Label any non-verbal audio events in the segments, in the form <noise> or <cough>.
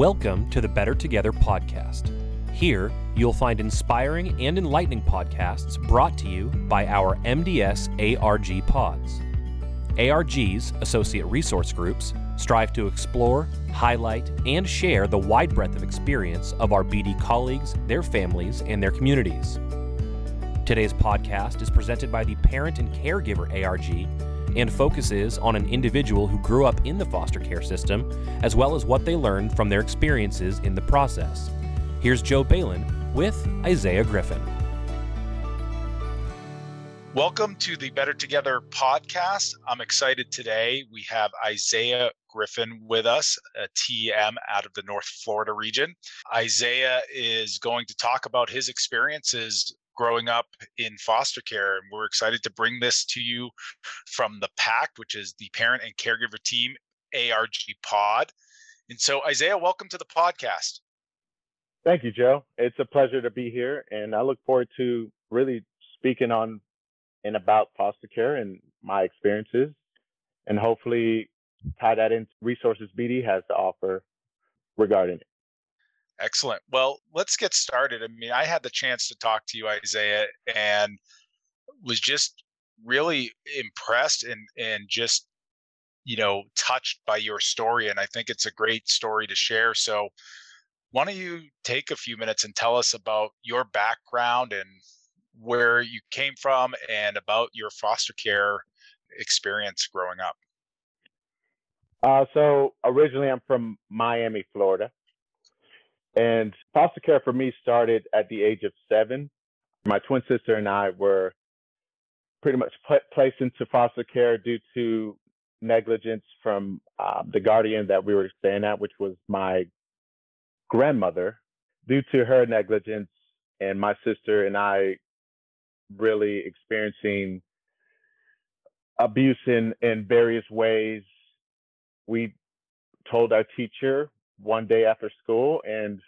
Welcome to the Better Together podcast. Here, you'll find inspiring and enlightening podcasts brought to you by our MDS ARG pods. ARG's associate resource groups strive to explore, highlight, and share the wide breadth of experience of our BD colleagues, their families, and their communities. Today's podcast is presented by the Parent and Caregiver ARG and focuses on an individual who grew up in the foster care system, as well as what they learned from their experiences in the process. Here's Joe Balin with Isiah Griffin. Welcome to the Better Together podcast. I'm excited today. We have Isiah Griffin with us, a TM out of the North Florida region. Isiah is going to talk about his experiences growing up in foster care. And we're excited to bring this to you from the PACT, which is the Parent and Caregiver Team ARG Pod. And so, Isiah, welcome to the podcast. Thank you, Joe. It's a pleasure to be here. And I look forward to really speaking on and about foster care and my experiences, and hopefully tie that into resources BD has to offer regarding it. Excellent. Well, let's get started. I mean, I had the chance to talk to you, Isiah, and was just really impressed and and just you know touched by your story and i think it's a great story to share so why don't you take a few minutes and tell us about your background and where you came from and about your foster care experience growing up uh, so originally i'm from miami florida and foster care for me started at the age of seven. My twin sister and I were pretty much put, placed into foster care due to negligence from uh, the guardian that we were staying at, which was my grandmother. Due to her negligence and my sister and I really experiencing abuse in, in various ways, we told our teacher one day after school, and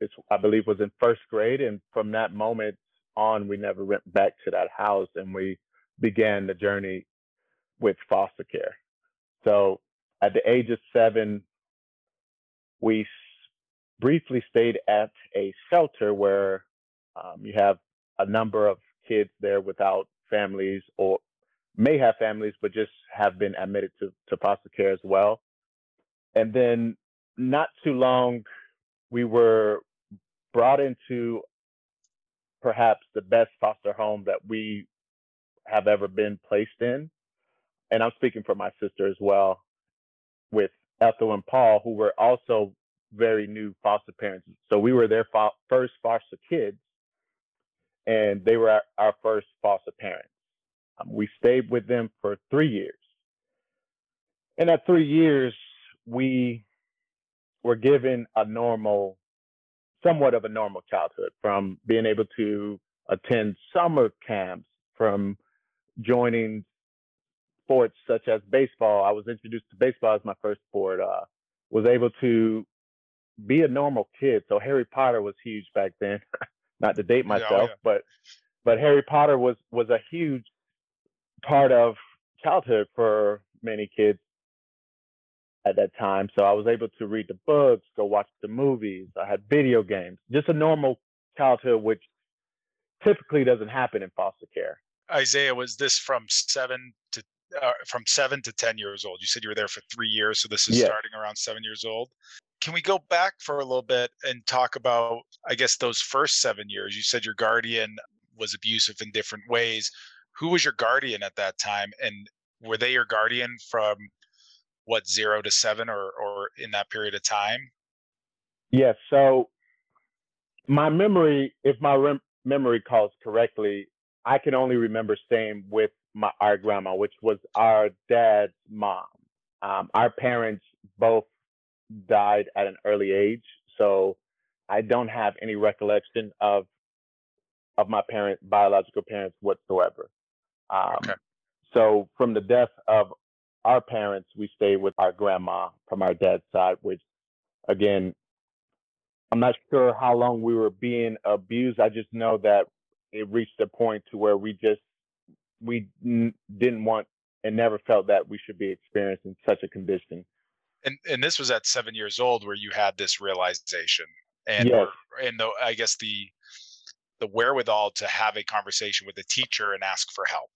it's I believe was in first grade. And from that moment on, we never went back to that house, and we began the journey with foster care. So at the age of seven, we briefly stayed at a shelter where um, you have a number of kids there without families or may have families, but just have been admitted to, to foster care as well. And then not too long, we were brought into perhaps the best foster home that we have ever been placed in. And I'm speaking for my sister as well, with Ethel and Paul, who were also very new foster parents. So we were their fo- first foster kids, and they were our, our first foster parents. Um, we stayed with them for three years. And that three years, we were given a normal, somewhat of a normal childhood from being able to attend summer camps, from joining sports such as baseball. I was introduced to baseball as my first sport. Uh, was able to be a normal kid. So Harry Potter was huge back then. <laughs> Not to date myself, yeah, yeah. but but Harry Potter was was a huge part of childhood for many kids at that time. So I was able to read the books, go watch the movies. I had video games, just a normal childhood, which typically doesn't happen in foster care. Isiah, was this from seven to uh, from seven to ten years old? You said you were there for three years, so this is yeah. starting around seven years old. Can we go back for a little bit and talk about, I guess, those first seven years? You said your guardian was abusive in different ways. Who was your guardian at that time, and were they your guardian from what zero to seven or or in that period of time? Yes. So my memory, if my rem- memory calls correctly, I can only remember staying with my our grandma, which was our dad's mom. Um, our parents both died at an early age, so I don't have any recollection of of my parent biological parents whatsoever. Um, okay. So from the death of our parents, we stayed with our grandma from our dad's side, which again, I'm not sure how long we were being abused. I just know that it reached a point to where we just we n- didn't want and never felt that we should be experiencing such a condition And and this was at seven years old where you had this realization and Yes. and the I guess the the wherewithal to have a conversation with a teacher and ask for help.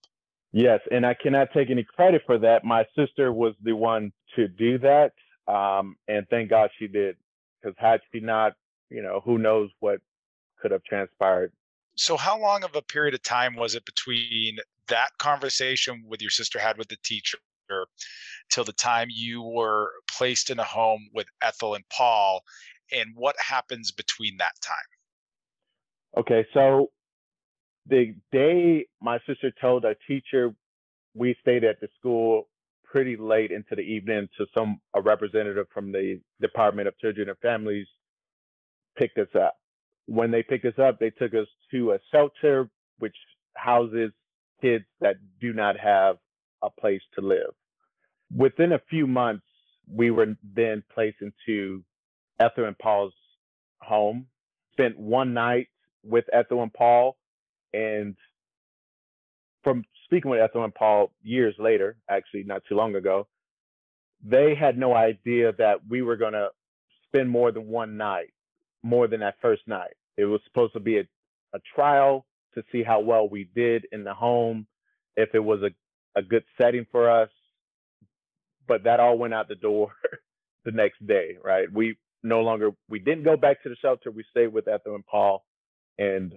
Yes, and I cannot take any credit for that. My sister was the one to do that, um, and thank God she did. Because had she not, you know, who knows what could have transpired. So how long of a period of time was it between that conversation with your sister had with the teacher till the time you were placed in a home with Ethel and Paul and what happens between that time? Okay, so the day my sister told our teacher, we stayed at the school pretty late into the evening to some a representative from the Department of Children and Families picked us up. When they picked us up, they took us to a shelter which houses kids that do not have a place to live. Within a few months, we were then placed into Ethel and Paul's home. Spent one night with Ethel and Paul, and from speaking with Ethel and Paul years later, actually not too long ago, they had no idea that we were going to spend more than one night, more than that first night. It was supposed to be a, a trial to see how well we did in the home, if it was a, a good setting for us. But that all went out the door <laughs> the next day, right? We no longer, we didn't go back to the shelter. We stayed with Ethel and Paul. And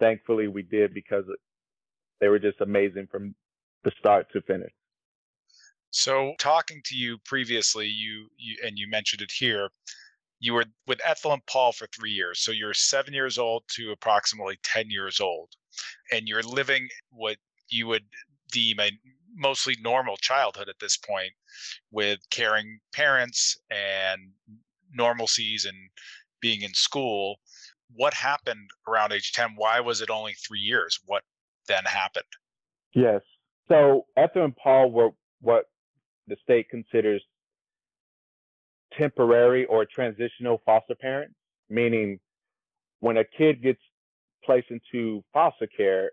thankfully we did because they were just amazing from the start to finish. So talking to you previously, you, you and you mentioned it here, you were with Ethel and Paul for three years. So you're seven years old to approximately 10 years old. And you're living what you would deem a mostly normal childhood at this point with caring parents and normalcies and being in school. What happened around age 10? Why was it only three years? What then happened? Yes. So Ethel and Paul were what the state considers temporary or transitional foster parents, meaning when a kid gets placed into foster care,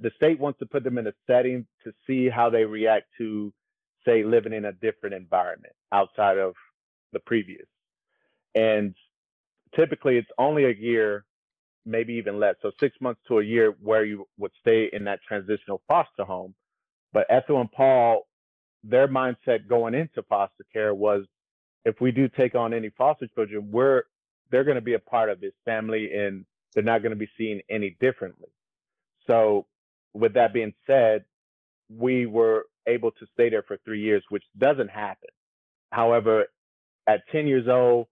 the state wants to put them in a setting to see how they react to, say, living in a different environment outside of the previous. And typically it's only a year, maybe even less. So six months to a year where you would stay in that transitional foster home. But Ethel and Paul, their mindset going into foster care was if we do take on any foster children, we're they're going to be a part of this family and they're not going to be seen any differently. So with that being said, we were able to stay there for three years, which doesn't happen. However, at 10 years old,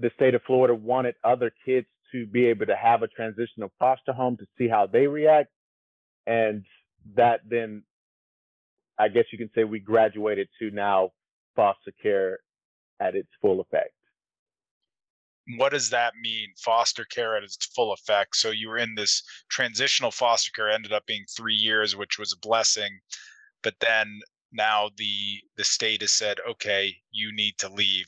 the state of Florida wanted other kids to be able to have a transitional foster home to see how they react. And that then, I guess you can say we graduated to now foster care at its full effect. What does that mean? Foster care at its full effect. So you were in this transitional foster care, ended up being three years, which was a blessing. But then now the the state has said, okay, you need to leave.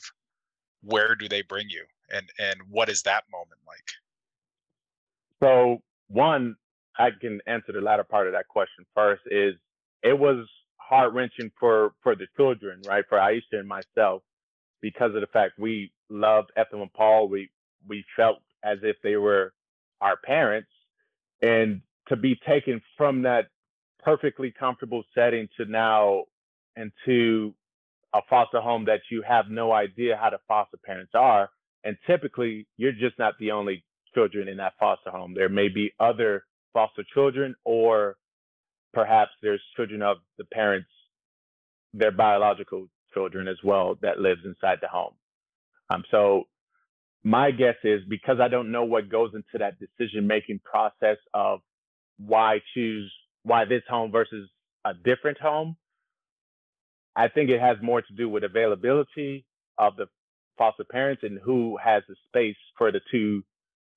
Where do they bring you? And and what is that moment like? So one, I can answer the latter part of that question first. Is it was heart wrenching for for the children, right? For Aisha and myself, because of the fact we loved Ethel and Paul. We we felt as if they were our parents, and to be taken from that perfectly comfortable setting to now into a foster home that you have no idea how the foster parents are, and typically you're just not the only children in that foster home. There may be other foster children, or perhaps there's children of the parents, their biological children as well that lives inside the home. Um, so my guess is because I don't know what goes into that decision making process of why choose why this home versus a different home. I think it has more to do with availability of the foster parents and who has the space for the two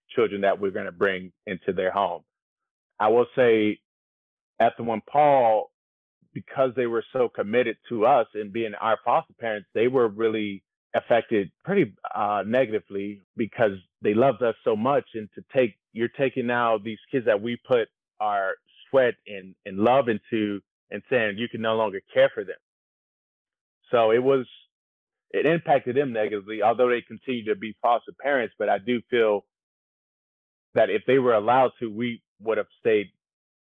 children that we're going to bring into their home. I will say one Paul, because they were so committed to us and being our foster parents, they were really affected pretty uh, negatively because they loved us so much. And to take, you're taking now these kids that we put our sweat and, and love into and saying you can no longer care for them. So it was, it impacted them negatively, although they continue to be foster parents. But I do feel that if they were allowed to, we would have stayed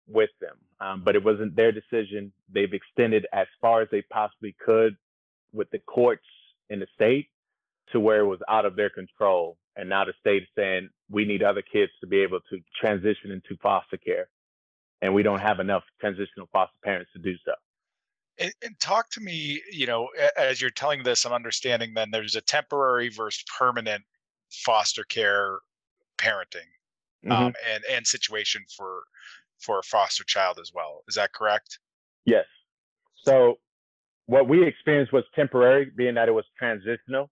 with them. Um, but it wasn't their decision. They've extended as far as they possibly could with the courts in the state to where it was out of their control. And now the state is saying we need other kids to be able to transition into foster care. And we don't have enough transitional foster parents to do so. And, and, talk to me, you know, as you're telling this, I'm understanding then there's a temporary versus permanent foster care parenting mm-hmm. um, and, and situation for for a foster child as well. Is that correct? Yes. So what we experienced was temporary, being that it was transitional.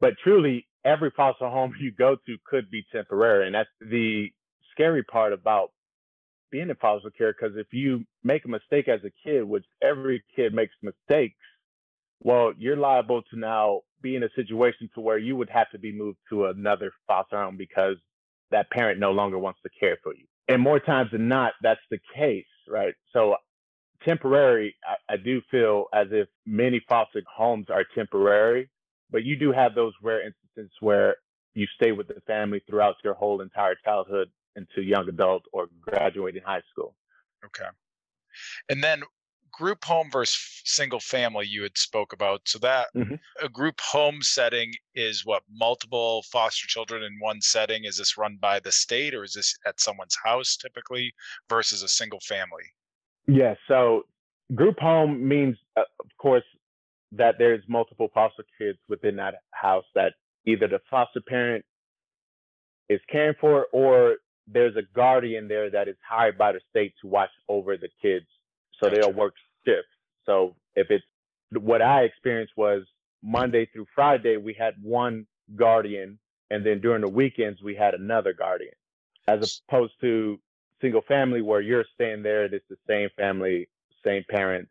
But truly, every foster home <laughs> you go to could be temporary. And that's the scary part about being in foster care. Because if you make a mistake as a kid, which every kid makes mistakes, well, you're liable to now be in a situation to where you would have to be moved to another foster home because that parent no longer wants to care for you. And more times than not, that's the case, right? So temporary, I, I do feel as if many foster homes are temporary, but you do have those rare instances where you stay with the family throughout your whole entire childhood into young adult or graduating high school. Okay. And then group home versus single family you had spoke about so that mm-hmm. a group home setting is what multiple foster children in one setting is this run by the state or is this at someone's house typically versus a single family yeah so group home means uh, of course that there's multiple foster kids within that house that either the foster parent is caring for or there's a guardian there that is hired by the state to watch over the kids so gotcha. they'll work shifts. So if it's what I experienced was Monday through Friday, we had one guardian, and then during the weekends, we had another guardian, as opposed to single family where you're staying there, it's the same family, same parents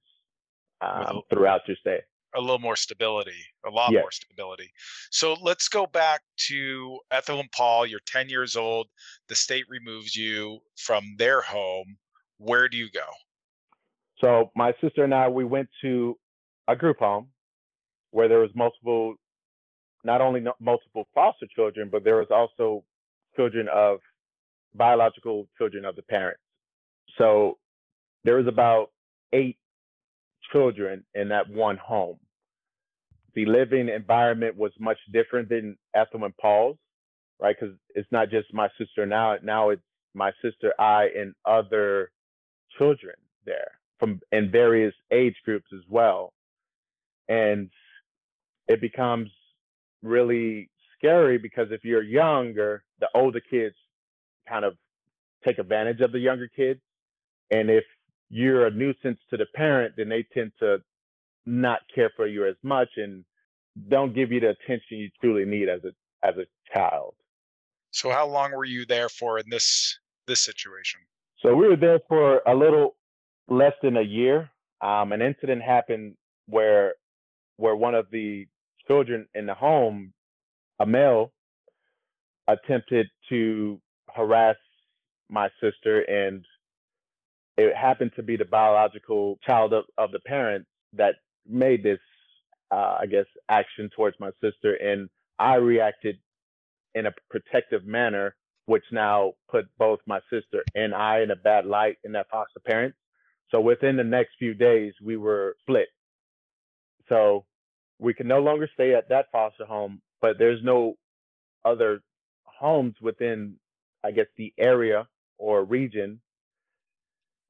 um, throughout your stay. A little more stability, a lot yes. more stability. So let's go back to Ethel and Paul. You're 10 years old. The state removes you from their home. Where do you go? So my sister and I, we went to a group home where there was multiple, not only multiple foster children, but there was also children of biological children of the parents. So there was about eight children in that one home. The living environment was much different than Ethel and Paul's, right? Because it's not just my sister now. Now it's my sister, I, and other children there from in various age groups as well. And it becomes really scary because if you're younger, the older kids kind of take advantage of the younger kids. And if you're a nuisance to the parent, then they tend to not care for you as much and don't give you the attention you truly need as a as a child. So how long were you there for in this this situation? So we were there for a little less than a year, um, an incident happened where where one of the children in the home, a male, attempted to harass my sister, and it happened to be the biological child of, of the parents that made this, uh, I guess, action towards my sister, and I reacted in a protective manner, which now put both my sister and I in a bad light in that foster parents. So within the next few days, we were split. So we can no longer stay at that foster home, but there's no other homes within, I guess, the area or region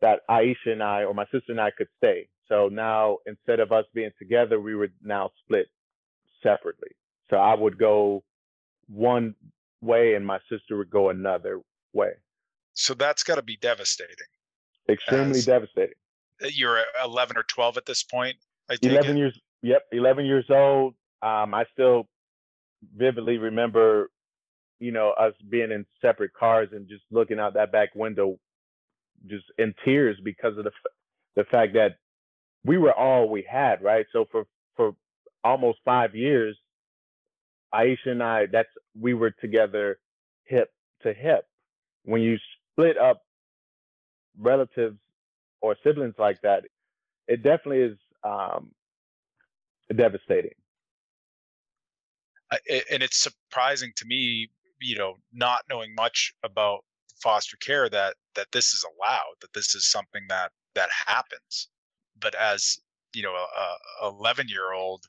that Aisha and I, or my sister and I, could stay. So now instead of us being together, we were now split separately. So I would go one way and my sister would go another way. So that's got to be devastating. Extremely devastating. You're 11 or 12 at this point. 11 it? years. Yep, 11 years old. Um, I still vividly remember, you know, us being in separate cars and just looking out that back window, just in tears because of the the fact that we were all we had, right? So for for almost five years, Aisha and I, that's we were together hip to hip. When you split up relatives or siblings like that, it definitely is um, devastating. and it's surprising to me, you know, not knowing much about foster care that that this is allowed, that this is something that that happens. But as you know, a, a 11 year old,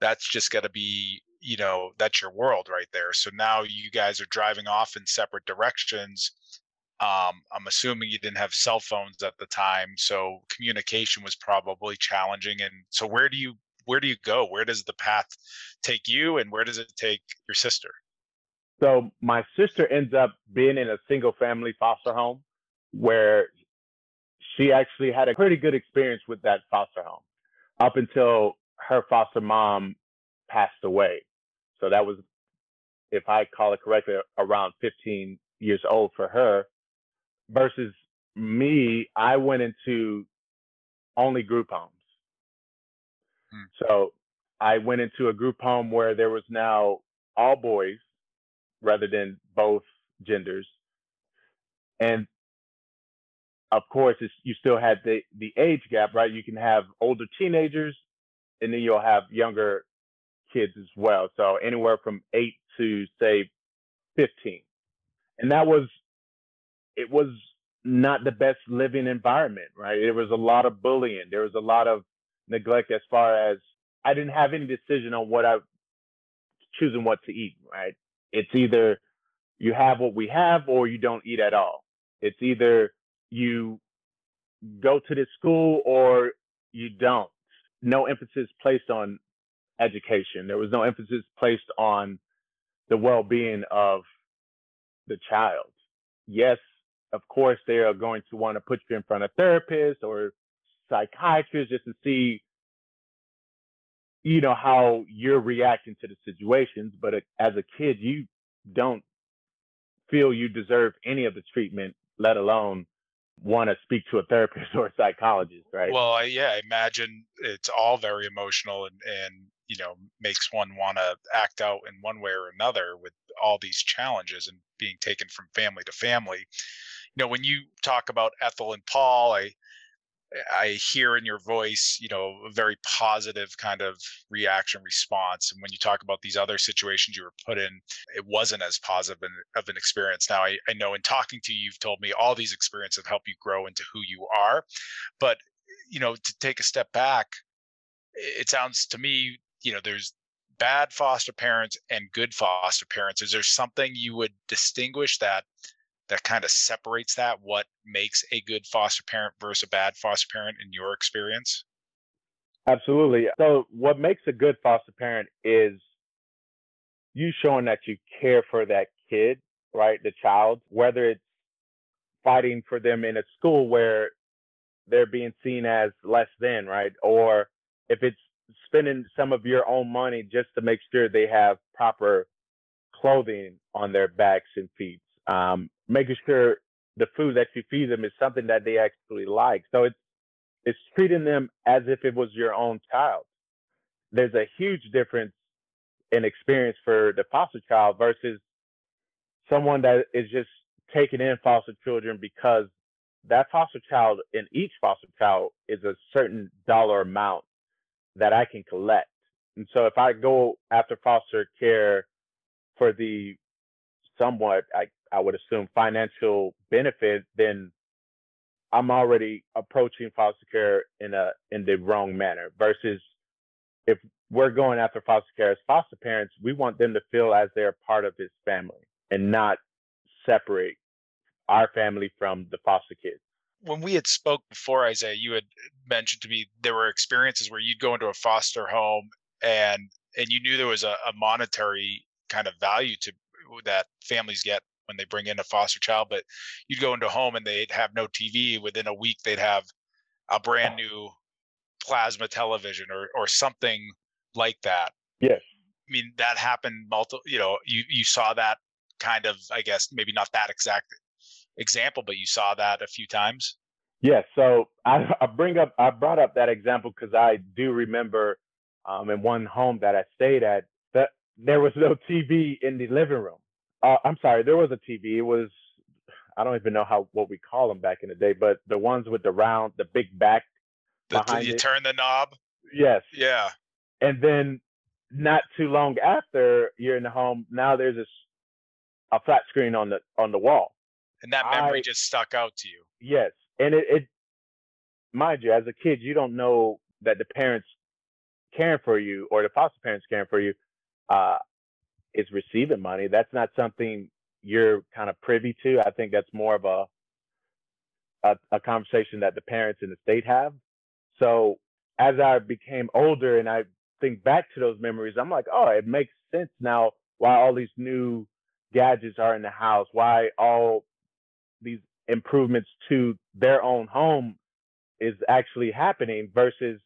that's just got to be you know that's your world right there. So now you guys are driving off in separate directions. Um, i'm assuming you didn't have cell phones at the time so communication was probably challenging. And so where do you where do you go? Where does the path take you and where does it take your sister so my sister ends up being in a single family foster home where she actually had a pretty good experience with that foster home up until her foster mom passed away. So that was, if I call it correctly, around 15 years old for her. Versus me, I went into only group homes. Hmm. So I went into a group home where there was now all boys rather than both genders. And of course, you still had the, the age gap, right? You can have older teenagers and then you'll have younger kids as well. So anywhere from eight to say 15. And that was, it was not the best living environment, right? There was a lot of bullying. There was a lot of neglect as far as I didn't have any decision on what I choosing what to eat, right? It's either you have what we have or you don't eat at all. It's either you go to the school or you don't. No emphasis placed on education. There was no emphasis placed on the well being of the child. Yes, of course, they are going to want to put you in front of therapists or psychiatrists just to see, you know, how you're reacting to the situations. But uh, as a kid, you don't feel you deserve any of the treatment, let alone want to speak to a therapist <laughs> or a psychologist, right? Well, I, yeah, I imagine it's all very emotional and, and you know makes one want to act out in one way or another with all these challenges and being taken from family to family. You know, when you talk about Ethel and Paul, I I hear in your voice, you know, a very positive kind of reaction response. And when you talk about these other situations you were put in, it wasn't as positive of an experience. Now, I, I know in talking to you, you've told me all these experiences have helped you grow into who you are. But, you know, to take a step back, it sounds to me, you know, there's bad foster parents and good foster parents. Is there something you would distinguish that that kind of separates that what makes a good foster parent versus a bad foster parent in your experience? Absolutely so what makes a good foster parent is you showing that you care for that kid right the child whether it's fighting for them in a school where they're being seen as less than right or if it's spending some of your own money just to make sure they have proper clothing on their backs and feet um, making sure the food that you feed them is something that they actually like. So it's it's treating them as if it was your own child. There's a huge difference in experience for the foster child versus someone that is just taking in foster children because that foster child in each foster child is a certain dollar amount that I can collect. And so if I go after foster care for the somewhat, I, I would assume financial benefit, then I'm already approaching foster care in a in the wrong manner. Versus if we're going after foster care as foster parents, we want them to feel as they're part of this family and not separate our family from the foster kids. When we had spoke before, Isiah, you had mentioned to me there were experiences where you'd go into a foster home and and you knew there was a, a monetary kind of value to that families get when they bring in a foster child, but you'd go into a home and they'd have no TV. Within a week, they'd have a brand new plasma television or or something like that. Yes. I mean that happened multiple. You know, you you saw that kind of. I guess maybe not that exact example, but you saw that a few times. Yes. So I, I bring up I brought up that example because I do remember um, in one home that I stayed at that there was no TV in the living room. Uh, I'm sorry, there was a TV. It was I don't even know how what we call them back in the day, but the ones with the round, the big back the, behind you it. turn the knob. Yes. Yeah. And then not too long after you're in the home, now there's this a flat screen on the on the wall. And that memory I- just stuck out to you. Yes, and it, it mind you, as a kid, you don't know that the parents caring for you or the foster parents caring for you uh, is receiving money. That's not something you're kind of privy to. I think that's more of a, a a conversation that the parents in the state have. So as I became older and I think back to those memories, I'm like, oh, it makes sense now why all these new gadgets are in the house, why all these improvements to their own home is actually happening versus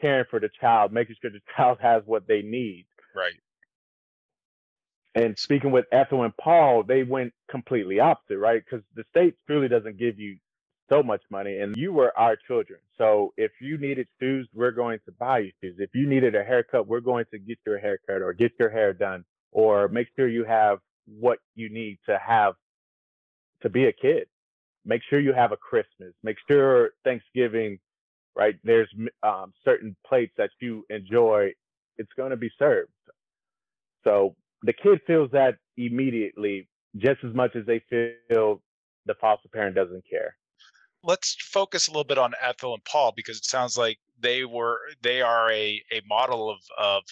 caring for the child, making sure the <laughs> child has what they need. Right. And speaking with Ethel and Paul, they went completely opposite, right? Because the state truly doesn't give you so much money, and you were our children. So if you needed shoes, we're going to buy you shoes. If you needed a haircut, we're going to get your haircut or get your hair done or make sure you have what you need to have to be a kid. Make sure you have a Christmas. Make sure Thanksgiving, right? There's um, certain plates that you enjoy. It's going to be served. So the kid feels that immediately, just as much as they feel the foster parent doesn't care. Let's focus a little bit on Ethel and Paul because it sounds like they were they are a a model of of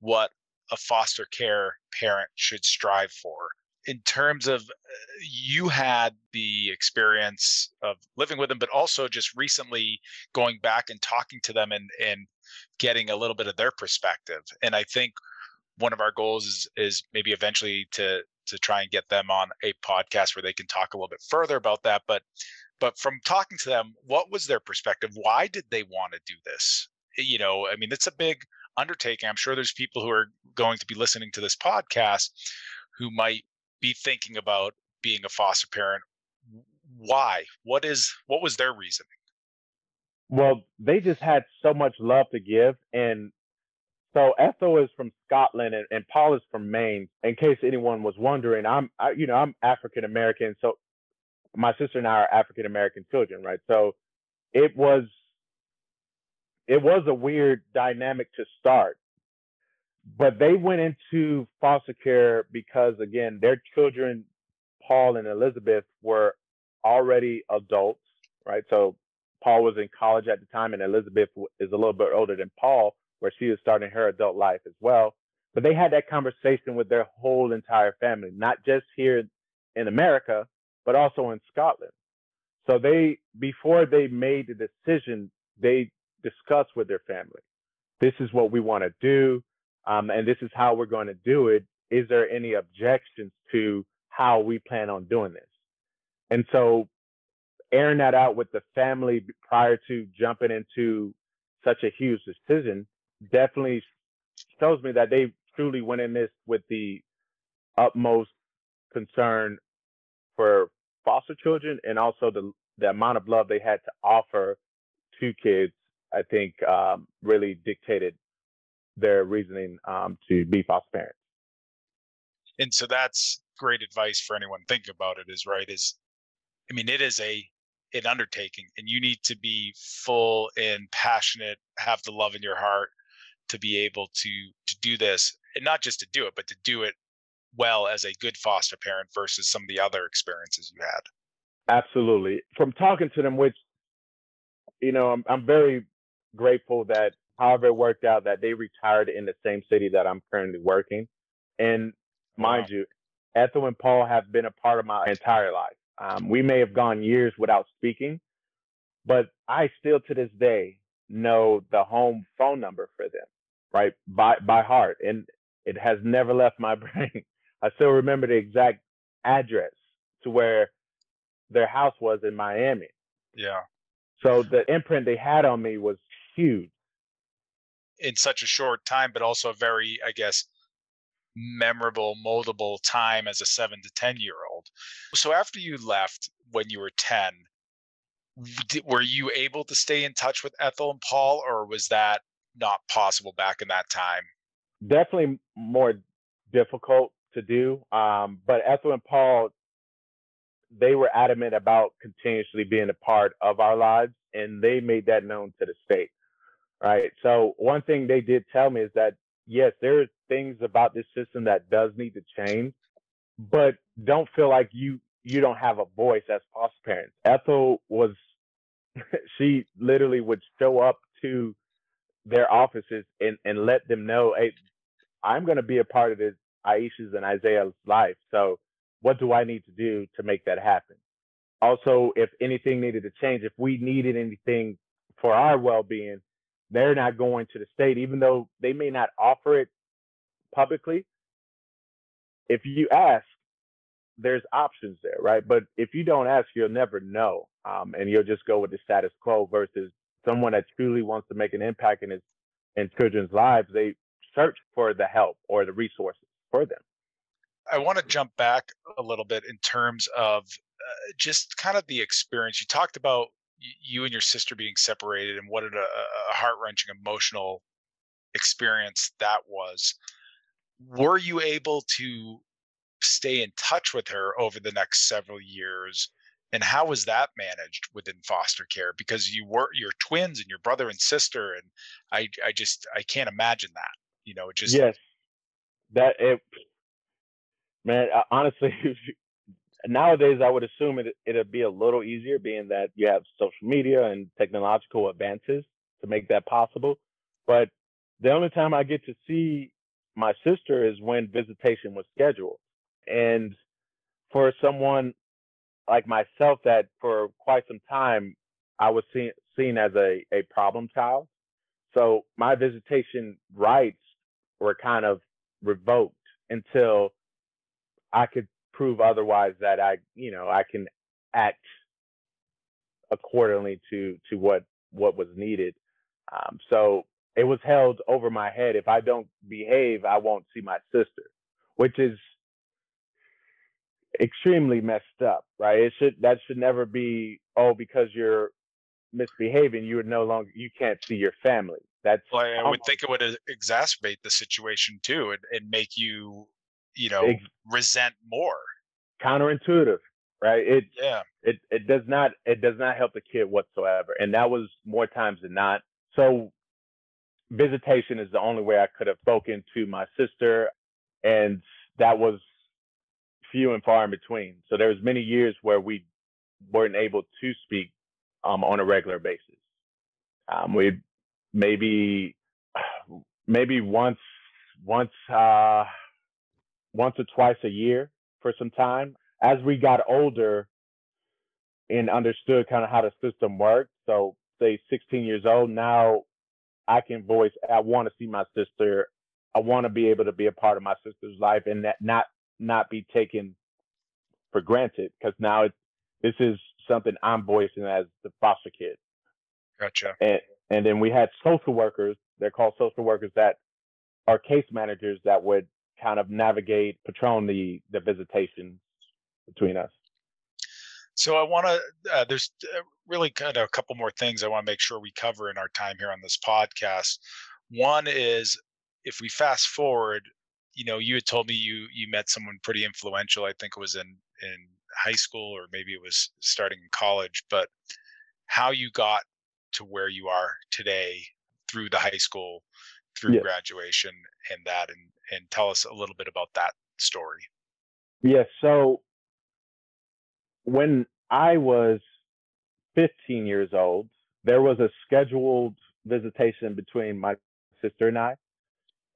what a foster care parent should strive for. In terms of uh, you had the experience of living with them, but also just recently going back and talking to them and and getting a little bit of their perspective. And I think one of our goals is is maybe eventually to to try and get them on a podcast where they can talk a little bit further about that. But but from talking to them, what was their perspective? Why did they want to do this? Eh, you know, I mean, it's a big undertaking. I'm sure there's people who are going to be listening to this podcast who might be thinking about being a foster parent. Why? What is what was their reasoning? Well, they just had so much love to give. And so Ethel is from Scotland and, and Paul is from Maine. In case anyone was wondering, I'm, I, you know, I'm African American. So my sister and I are African American children, right? So it was, it was a weird dynamic to start. But they went into foster care because, again, their children, Paul and Elizabeth, were already adults, right? So Paul was in college at the time, and Elizabeth is a little bit older than Paul, where she was starting her adult life as well. But they had that conversation with their whole entire family, not just here in America, but also in Scotland. So they, before they made the decision, they discussed with their family. This is what we want to do, um, and this is how we're going to do it. Is there any objections to how we plan on doing this? And so airing that out with the family prior to jumping into such a huge decision definitely shows me that they truly went in this with the utmost concern for foster children and also the the amount of love they had to offer to kids. I think um, really dictated their reasoning um, to be foster parents. And so that's great advice for anyone thinking about it. Is right is, I mean, it is a an undertaking, and you need to be full and passionate, have the love in your heart to be able to to do this, and not just to do it, but to do it well as a good foster parent versus some of the other experiences you had. Absolutely. From talking to them, which you know, I'm I'm very grateful that however it worked out that they retired in the same city that I'm currently working. And mind Wow. you, Ethel and Paul have been a part of my entire life. Um, we may have gone years without speaking, but I still to this day know the home phone number for them, right? By by heart. And it has never left my <laughs> brain. I still remember the exact address to where their house was in Miami. Yeah. So the imprint they had on me was huge. in such a short time, but also a very, I guess, memorable, moldable time as a seven to 10 year old. So after you left when you were 10, were you able to stay in touch with Ethel and Paul, or was that not possible back in that time? Definitely more difficult to do. Um, but Ethel and Paul, they were adamant about continuously being a part of our lives, and they made that known to the state. Right. So one thing they did tell me is that yes, there are things about this system that does need to change, but don't feel like you you don't have a voice as foster parents. Ethel was <laughs> she literally would show up to their offices and, and let them know, hey, I'm going to be a part of this Aisha's and Isiah's life. So what do I need to do to make that happen? Also, if anything needed to change, if we needed anything for our well-being, they're not going to the state, even though they may not offer it publicly. If you ask, there's options there, right? But if you don't ask, you'll never know, um, and you'll just go with the status quo. Versus someone that truly wants to make an impact in his in children's lives, they search for the help or the resources for them. I want to jump back a little bit in terms of uh, just kind of the experience. You talked about you and your sister being separated and what a, a heart wrenching emotional experience that was. Were you able to stay in touch with her over the next several years? And how was that managed within foster care? Because you were your twins and your brother and sister, and I I just I can't imagine that. You know, it just yes, that it man honestly <laughs> nowadays I would assume it it'd be a little easier, being that you have social media and technological advances to make that possible. But the only time I get to see my sister is when visitation was scheduled, and for someone like myself that for quite some time I was seen seen as a a problem child, so my visitation rights were kind of revoked until I could prove otherwise that I, you know, I can act accordingly to to what what was needed. Um, so it was held over my head. If I don't behave, I won't see my sister, which is extremely messed up, right? It should that should never be oh because you're misbehaving, you would no longer you can't see your family. That's well, I would think it would exacerbate the situation too, and, and make you you know ex- resent more. Counterintuitive right? It yeah. it it does not it does not help the kid whatsoever and that was more times than not. So visitation is the only way i could have spoken to my sister and that was few and far in between so there was many years where we weren't able to speak um, on a regular basis um, we maybe <sighs> maybe once once uh once or twice a year for some time. As we got older and understood kind of how the system worked, so say 16 years old, now I can voice, I want to see my sister. I want to be able to be a part of my sister's life and that not not be taken for granted because now it's this is something I'm voicing as the foster kid. Gotcha. And and then we had social workers. They're called social workers that are case managers that would kind of navigate, patron the the visitation between us. So I want to. Uh, there's uh, really kind of a couple more things I want to make sure we cover in our time here on this podcast. One is if we fast forward, you know, you had told me you you met someone pretty influential. I think it was in in high school or maybe it was starting in college. But how you got to where you are today through the high school, through graduation, and that, and and tell us a little bit about that story. Yes. Yeah, so when I was 15 years old, there was a scheduled visitation between my sister and I.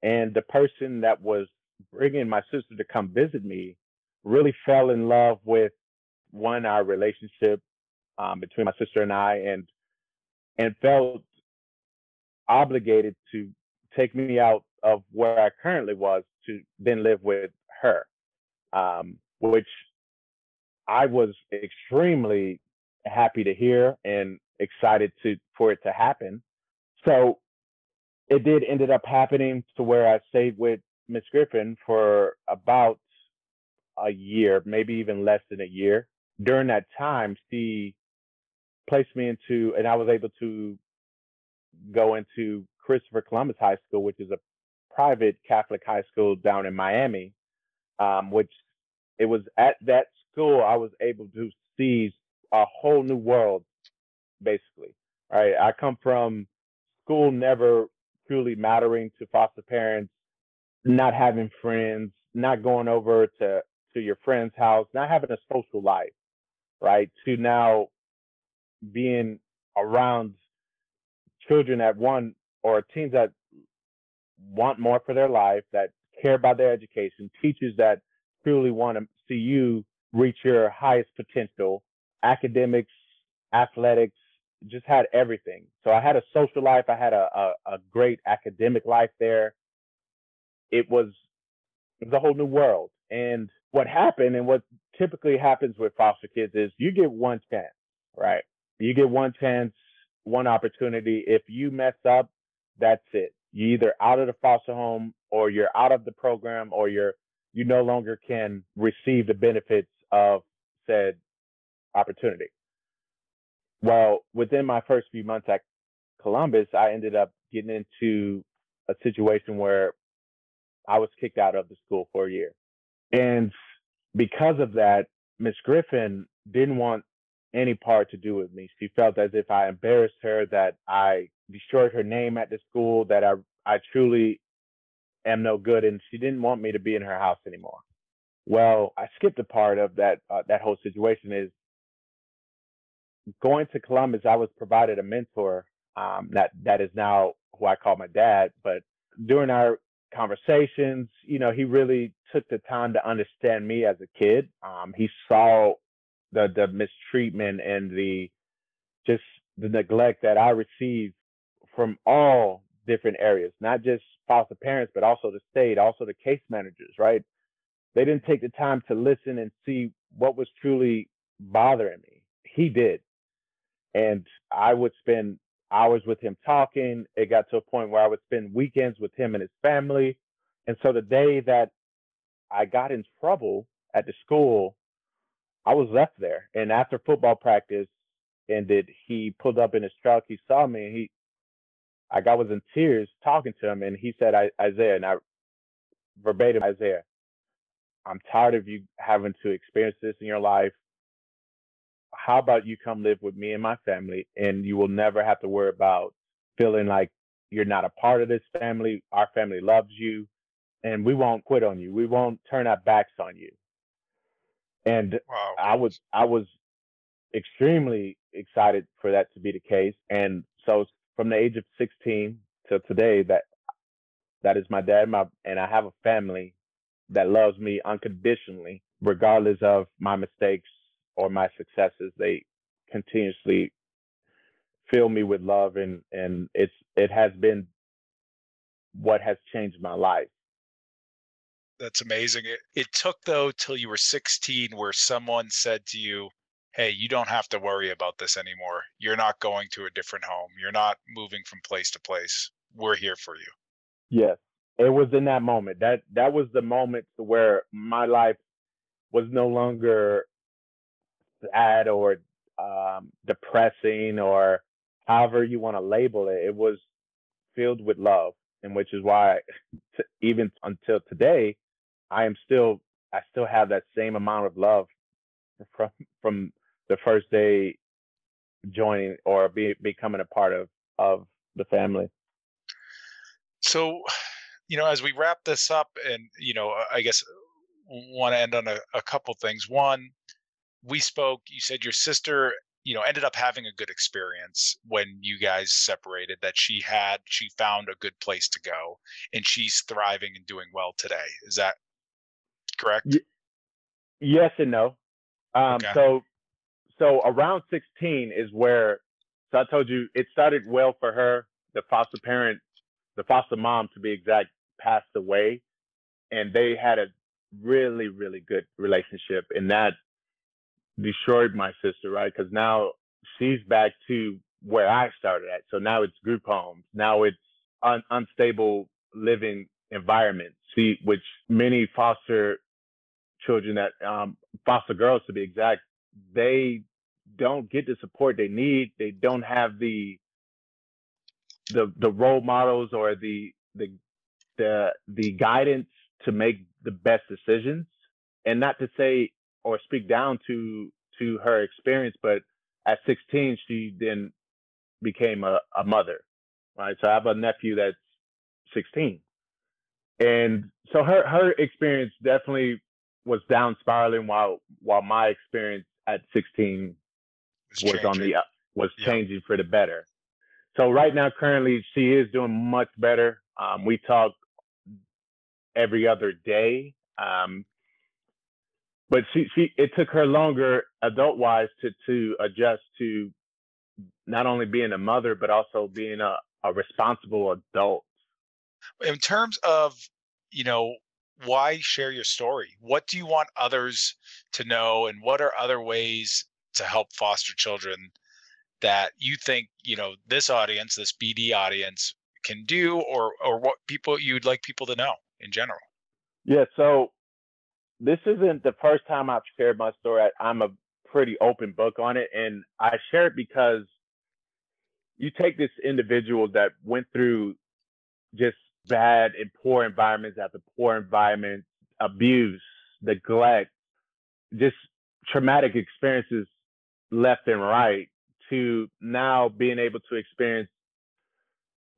And the person that was bringing my sister to come visit me really fell in love with one, our relationship um, between my sister and I, and and felt obligated to take me out of where I currently was to then live with her, um, which I was extremely happy to hear and excited to for it to happen. So it did ended up happening to where I stayed with Miss Griffin for about a year, maybe even less than a year. During that time, she placed me into, and I was able to go into Christopher Columbus High School, which is a private Catholic high school down in Miami, um, which it was at that school I was able to see a whole new world, basically. Right, I come from school never truly mattering to foster parents not having friends, not going over to to your friend's house, not having a social life, right? To now being around children that want or teens that want more for their life, that care about their education, teachers that truly want to see you reach your highest potential, academics, athletics, just had everything. So I had a social life, I had a, a, a great academic life there. It was it was a whole new world. And what happened and what typically happens with foster kids is you get one chance, right? You get one chance, one opportunity. If you mess up, that's it. You're either out of the foster home or you're out of the program or you're you no longer can receive the benefits of said opportunity. Well, within my first few months at Columbus, I ended up getting into a situation where I was kicked out of the school for a year. And because of that, Miss Griffin didn't want any part to do with me. She felt as if I embarrassed her, that I destroyed her name at the school, that I I truly am no good, and she didn't want me to be in her house anymore. Well, I skipped a part of that uh, that whole situation is going to Columbus. I was provided a mentor um, that that is now who I call my dad. But during our conversations, you know, he really took the time to understand me as a kid. Um, he saw the the mistreatment and the just the neglect that I received from all different areas, not just foster parents, but also the state, also the case managers, right? They didn't take the time to listen and see what was truly bothering me. He did. And I would spend hours with him talking. It got to a point where I would spend weekends with him and his family. And so the day that I got in trouble at the school, I was left there. And after football practice ended, he pulled up in his truck. He saw me and he, I got was in tears talking to him. And he said, Isiah, and I verbatim, Isiah, I'm tired of you having to experience this in your life how about you come live with me and my family and you will never have to worry about feeling like you're not a part of this family. Our family loves you and we won't quit on you. We won't turn our backs on you. And wow. I was I was extremely excited for that to be the case. And so from the age of 16 to today that that is my dad my and I have a family that loves me unconditionally regardless of my mistakes or my successes, they continuously fill me with love and and it's it has been what has changed my life. That's amazing. It, it took though till you were 16 where someone said to you hey you don't have to worry about this anymore. You're not going to a different home. You're not moving from place to place. We're here for you. Yes. It was in that moment. That that was the moment where my life was no longer sad or um, depressing or however you want to label it. It was filled with love, and which is why <laughs> even until today, I am still I still have that same amount of love from from the first day joining or be, becoming a part of of the family. So, you know, as we wrap this up, and you know, I guess want to end on a, a couple things. One, we spoke you said your sister you know ended up having a good experience when you guys separated that she had she found a good place to go and she's thriving and doing well today. Is that correct? Y- yes and no. Um okay. so so around 16 is where so i told you it started well for her the foster parent the foster mom to be exact passed away and they had a really really good relationship and that destroyed my sister, right? Because now she's back to where I started at. So now it's group homes. Now it's un- unstable living environments. See, which many foster children that um, foster girls, to be exact, they don't get the support they need. They don't have the the the role models or the the the the guidance to make the best decisions. And not to say or speak down to to her experience, but at 16 she then became a, a mother, right? So I have a nephew that's 16, and so her her experience definitely was down spiraling while while my experience at 16 was changing. on the up was yeah. changing for the better. So right now, currently, she is doing much better. Um, we talk every other day. Um, but she, she, it took her longer adult wise to, to adjust to not only being a mother, but also being a, a responsible adult. In terms of, you know, why share your story? What do you want others to know? And what are other ways to help foster children that you think, you know, this audience, this BD audience can do or, or what people you'd like people to know in general? Yeah. So this isn't the first time I've shared my story. I'm a pretty open book on it. And I share it because you take this individual that went through just bad and poor environments after poor environments, abuse, neglect, just traumatic experiences left and right to now being able to experience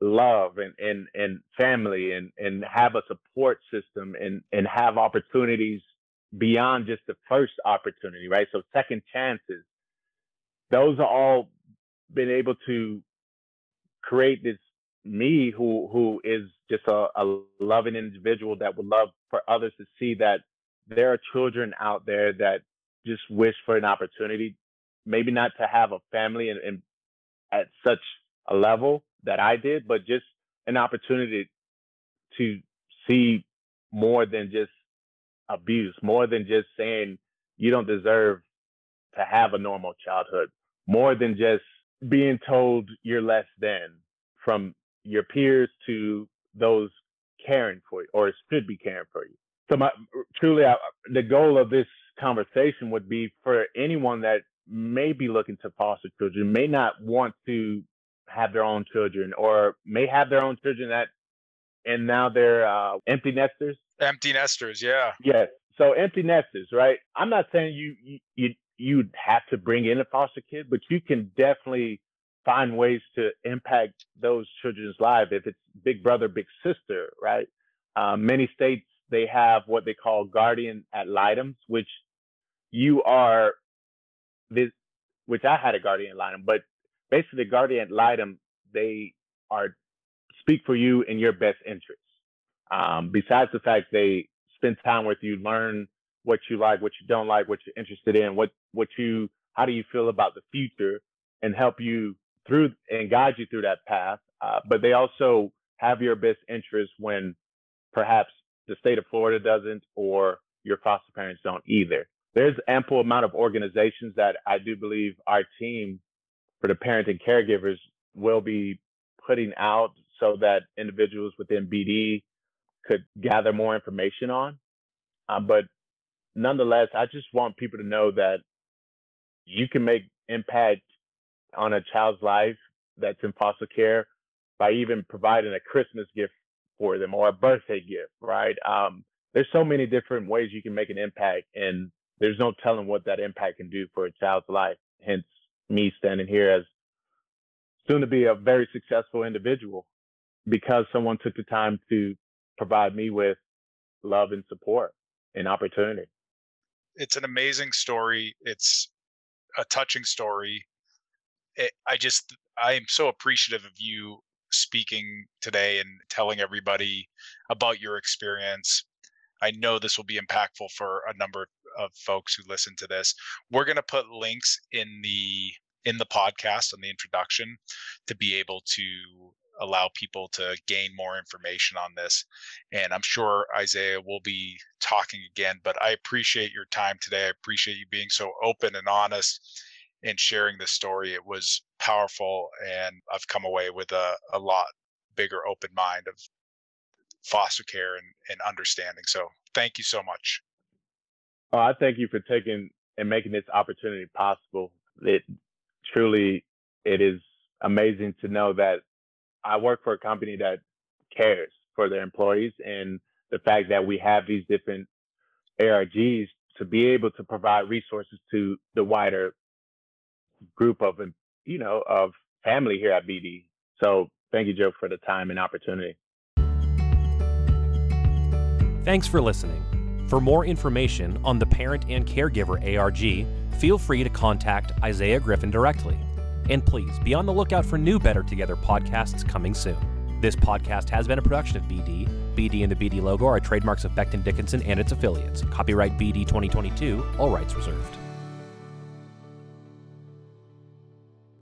love and, and, and family and, and have a support system and, and have opportunities beyond just the first opportunity, right? So second chances, those are all been able to create this me who who is just a, a loving individual that would love for others to see that there are children out there that just wish for an opportunity, maybe not to have a family and, and at such a level that I did, but just an opportunity to see more than just abuse, more than just saying you don't deserve to have a normal childhood, more than just being told you're less than from your peers to those caring for you or should be caring for you. So my truly I, the goal of this conversation would be for anyone that may be looking to foster children, may not want to have their own children or may have their own children that and now they're uh, empty nesters Empty nesters, yeah. Yes. So empty nesters, right? I'm not saying you you you you'd have to bring in a foster kid, but you can definitely find ways to impact those children's lives. If it's big brother, big sister, right? Um, many states they have what they call guardian ad litem, which you are this, which I had a guardian ad litem, but basically guardian ad litem they are speak for you in your best interest. Um, besides the fact they spend time with you, learn what you like, what you don't like, what you're interested in, what what you how do you feel about the future, and help you through and guide you through that path. Uh, but they also have your best interest when perhaps the state of Florida doesn't or your foster parents don't either. There's ample amount of organizations that I do believe our team for the parent and caregivers will be putting out so that individuals within BD could gather more information on. Uh, but nonetheless, I just want people to know that you can make impact on a child's life that's in foster care by even providing a Christmas gift for them or a birthday gift, right? Um, there's so many different ways you can make an impact, and there's no telling what that impact can do for a child's life. Hence, me standing here as soon to be a very successful individual because someone took the time to provide me with love and support and opportunity. It's an amazing story. It's a touching story. It, I just, I am so appreciative of you speaking today and telling everybody about your experience. I know this will be impactful for a number of folks who listen to this. We're going to put links in the in the podcast on the introduction to be able to allow people to gain more information on this. And I'm sure Isiah will be talking again, but I appreciate your time today. I appreciate you being so open and honest and sharing the story. It was powerful, and I've come away with a, a lot bigger open mind of foster care and, and understanding. So thank you so much. Oh, I thank you for taking and making this opportunity possible. It truly it is amazing to know that I work for a company that cares for their employees and the fact that we have these different ARGs to be able to provide resources to the wider group of you know of family here at BD. So thank you, Joe, for the time and opportunity. Thanks for listening. For more information on the Parent and Caregiver ARG, feel free to contact Isiah Griffin directly. And please be on the lookout for new Better Together podcasts coming soon. This podcast has been a production of BD. BD and the BD logo are trademarks of Becton Dickinson and its affiliates. Copyright BD 2022, all rights reserved.